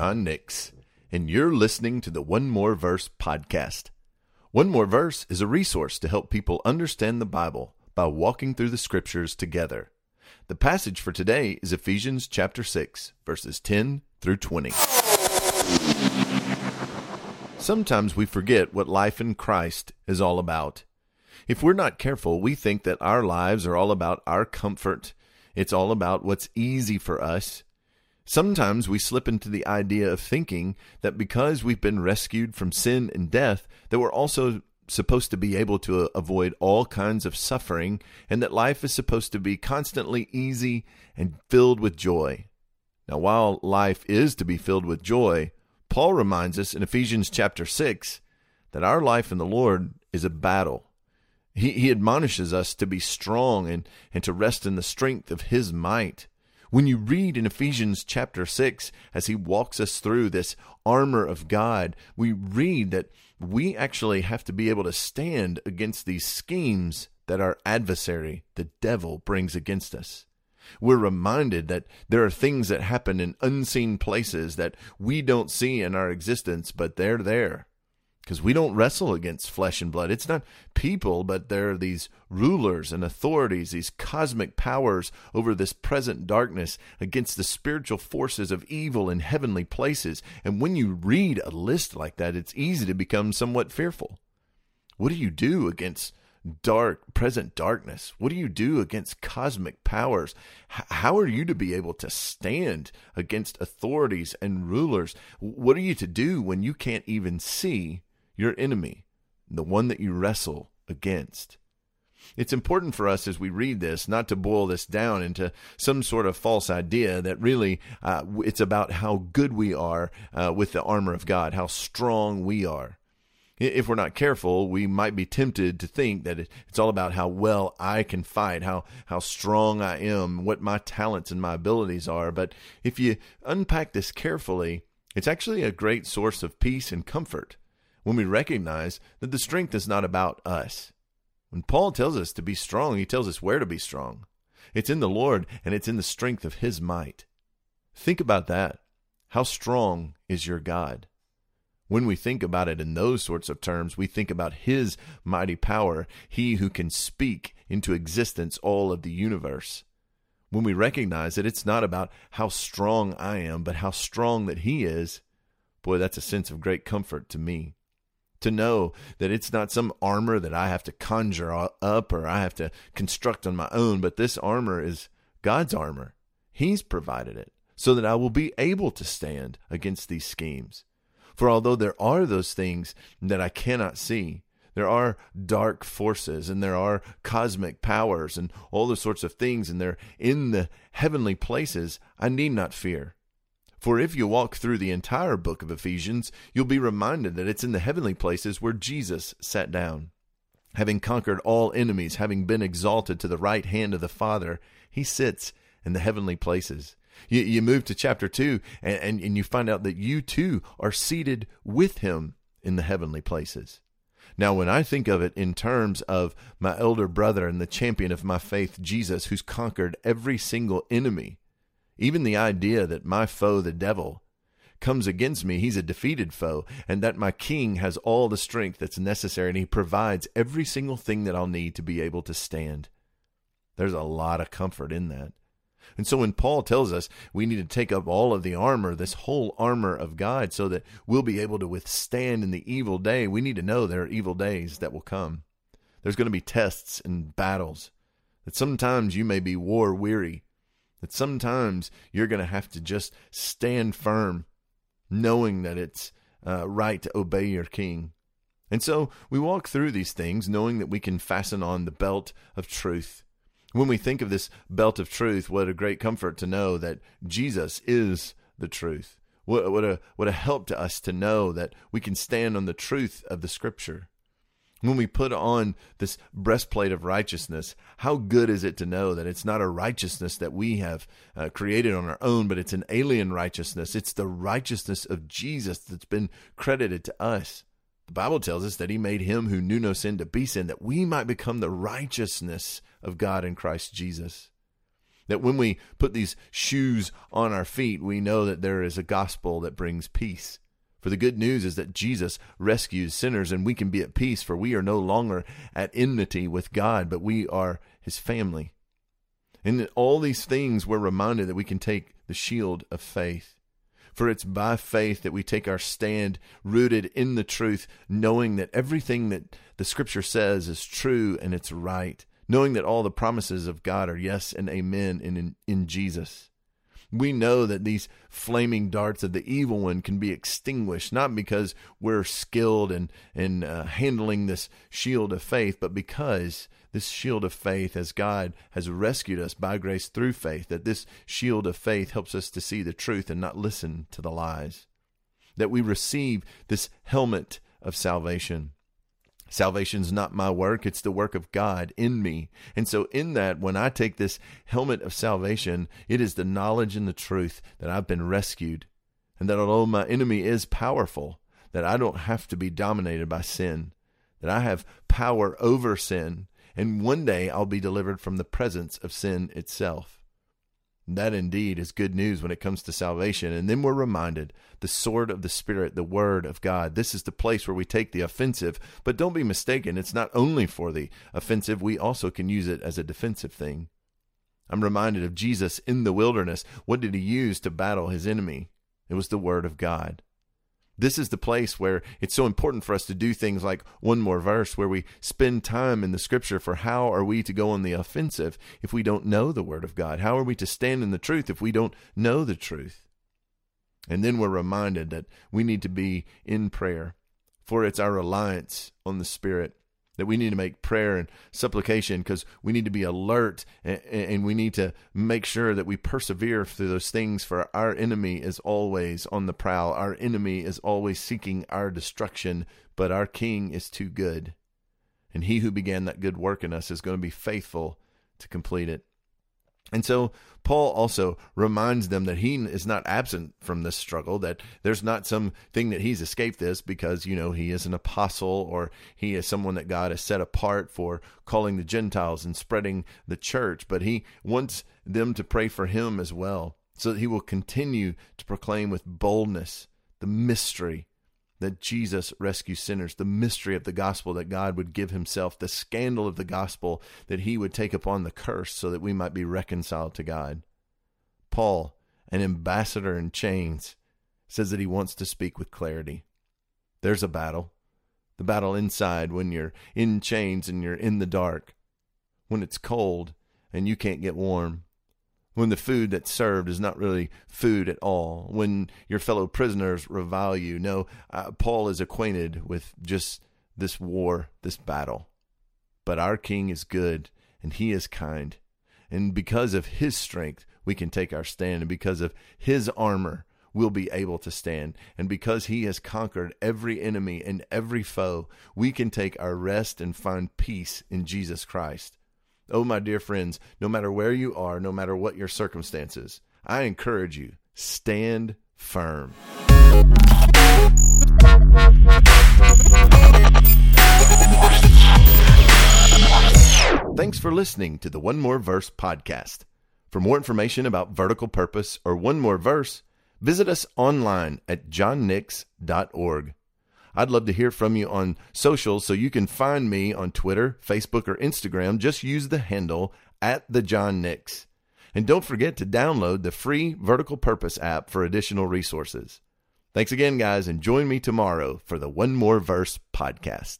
John Nix, and you're listening to the One More Verse podcast. One More Verse is a resource to help people understand the Bible by walking through the scriptures together. The passage for today is Ephesians chapter 6, verses 10 through 20. Sometimes we forget what life in Christ is all about. If we're not careful, we think that our lives are all about our comfort. It's all about what's easy for us. Sometimes we slip into the idea of thinking that because we've been rescued from sin and death, that we're also supposed to be able to uh, avoid all kinds of suffering and that life is supposed to be constantly easy and filled with joy. Now, while life is to be filled with joy, Paul reminds us in Ephesians chapter 6 that our life in the Lord is a battle. He, he admonishes us to be strong and, and to rest in the strength of his might. When you read in Ephesians chapter 6, as he walks us through this armor of God, we read that we actually have to be able to stand against these schemes that our adversary, the devil, brings against us. We're reminded that there are things that happen in unseen places that we don't see in our existence, but they're there because we don't wrestle against flesh and blood. It's not people, but there are these rulers and authorities, these cosmic powers over this present darkness against the spiritual forces of evil in heavenly places. And when you read a list like that, it's easy to become somewhat fearful. What do you do against dark present darkness what do you do against cosmic powers H- how are you to be able to stand against authorities and rulers what are you to do when you can't even see your enemy, the one that you wrestle against. It's important for us as we read this not to boil this down into some sort of false idea that really uh, it's about how good we are uh, with the armor of God, how strong we are. If we're not careful, we might be tempted to think that it's all about how well I can fight, how, how strong I am, what my talents and my abilities are. But if you unpack this carefully, it's actually a great source of peace and comfort when we recognize that the strength is not about us. When Paul tells us to be strong, he tells us where to be strong. It's in the Lord and it's in the strength of his might. Think about that. How strong is your God? When we think about it in those sorts of terms, we think about his mighty power, he who can speak into existence all of the universe. When we recognize that it's not about how strong I am, but how strong that he is, boy, that's a sense of great comfort to me to know that it's not some armor that I have to conjure up or I have to construct on my own, but this armor is God's armor. He's provided it so that I will be able to stand against these schemes. For although there are those things that I cannot see, there are dark forces and there are cosmic powers and all those sorts of things, and they're in the heavenly places, I need not fear. For if you walk through the entire book of Ephesians, you'll be reminded that it's in the heavenly places where Jesus sat down. Having conquered all enemies, having been exalted to the right hand of the Father, he sits in the heavenly places. You, you move to chapter 2, and, and, and you find out that you too are seated with him in the heavenly places. Now, when I think of it in terms of my elder brother and the champion of my faith, Jesus, who's conquered every single enemy, even the idea that my foe, the devil, comes against me, he's a defeated foe, and that my king has all the strength that's necessary and he provides every single thing that I'll need to be able to stand. There's a lot of comfort in that. And so when Paul tells us we need to take up all of the armor, this whole armor of God, so that we'll be able to withstand in the evil day, we need to know there are evil days that will come. There's going to be tests and battles. That sometimes you may be war weary, that sometimes you're going to have to just stand firm, knowing that it's uh, right to obey your king. And so we walk through these things knowing that we can fasten on the belt of truth. When we think of this belt of truth, what a great comfort to know that Jesus is the truth. What, what, a, what a help to us to know that we can stand on the truth of the scripture. When we put on this breastplate of righteousness, how good is it to know that it's not a righteousness that we have uh, created on our own, but it's an alien righteousness? It's the righteousness of Jesus that's been credited to us. The Bible tells us that he made him who knew no sin to be sin, that we might become the righteousness of God in Christ Jesus. That when we put these shoes on our feet, we know that there is a gospel that brings peace. For the good news is that Jesus rescues sinners and we can be at peace, for we are no longer at enmity with God, but we are his family. In all these things, we're reminded that we can take the shield of faith. For it's by faith that we take our stand rooted in the truth, knowing that everything that the scripture says is true and it's right, knowing that all the promises of God are yes and amen in, in, in Jesus. We know that these flaming darts of the evil one can be extinguished, not because we're skilled in, in uh, handling this shield of faith, but because this shield of faith, as God has rescued us by grace through faith, that this shield of faith helps us to see the truth and not listen to the lies. That we receive this helmet of salvation. Salvation's not my work, it's the work of God in me. And so, in that, when I take this helmet of salvation, it is the knowledge and the truth that I've been rescued, and that although my enemy is powerful, that I don't have to be dominated by sin, that I have power over sin, and one day I'll be delivered from the presence of sin itself. That indeed is good news when it comes to salvation. And then we're reminded the sword of the Spirit, the Word of God. This is the place where we take the offensive. But don't be mistaken, it's not only for the offensive, we also can use it as a defensive thing. I'm reminded of Jesus in the wilderness. What did he use to battle his enemy? It was the Word of God. This is the place where it's so important for us to do things like one more verse where we spend time in the scripture for how are we to go on the offensive if we don't know the word of God? How are we to stand in the truth if we don't know the truth? And then we're reminded that we need to be in prayer, for it's our reliance on the Spirit that we need to make prayer and supplication because we need to be alert and, and, we need to make sure that we persevere through those things for our enemy is always on the prowl. Our enemy is always seeking our destruction but our king is too good. And he who began that good work in us is going to be faithful to complete it and so Paul also reminds them that he is not absent from this struggle, that there's not some thing that he's escaped this because, you know, he is an apostle or he is someone that God has set apart for calling the Gentiles and spreading the church, but he wants them to pray for him as well so that he will continue to proclaim with boldness the mystery that Jesus rescues sinners, the mystery of the gospel that God would give himself, the scandal of the gospel that he would take upon the curse so that we might be reconciled to God. Paul, an ambassador in chains, says that he wants to speak with clarity. There's a battle. The battle inside when you're in chains and you're in the dark, when it's cold and you can't get warm, when the food that's served is not really food at all, when your fellow prisoners revile you. No, uh, Paul is acquainted with just this war, this battle. But our King is good and he is kind. And because of his strength, we can take our stand. And because of his armor, we'll be able to stand. And because he has conquered every enemy and every foe, we can take our rest and find peace in Jesus Christ. Oh, my dear friends, no matter where you are, no matter what your circumstances, I encourage you stand firm. Thanks for listening to the One More Verse podcast. For more information about vertical purpose or One More Verse, visit us online at johnnix.org. I'd love to hear from you on social, so you can find me on Twitter, Facebook, or Instagram. Just use the handle at the John Nix. And don't forget to download the free Vertical Purpose app for additional resources. Thanks again, guys, and join me tomorrow for the One More Verse podcast.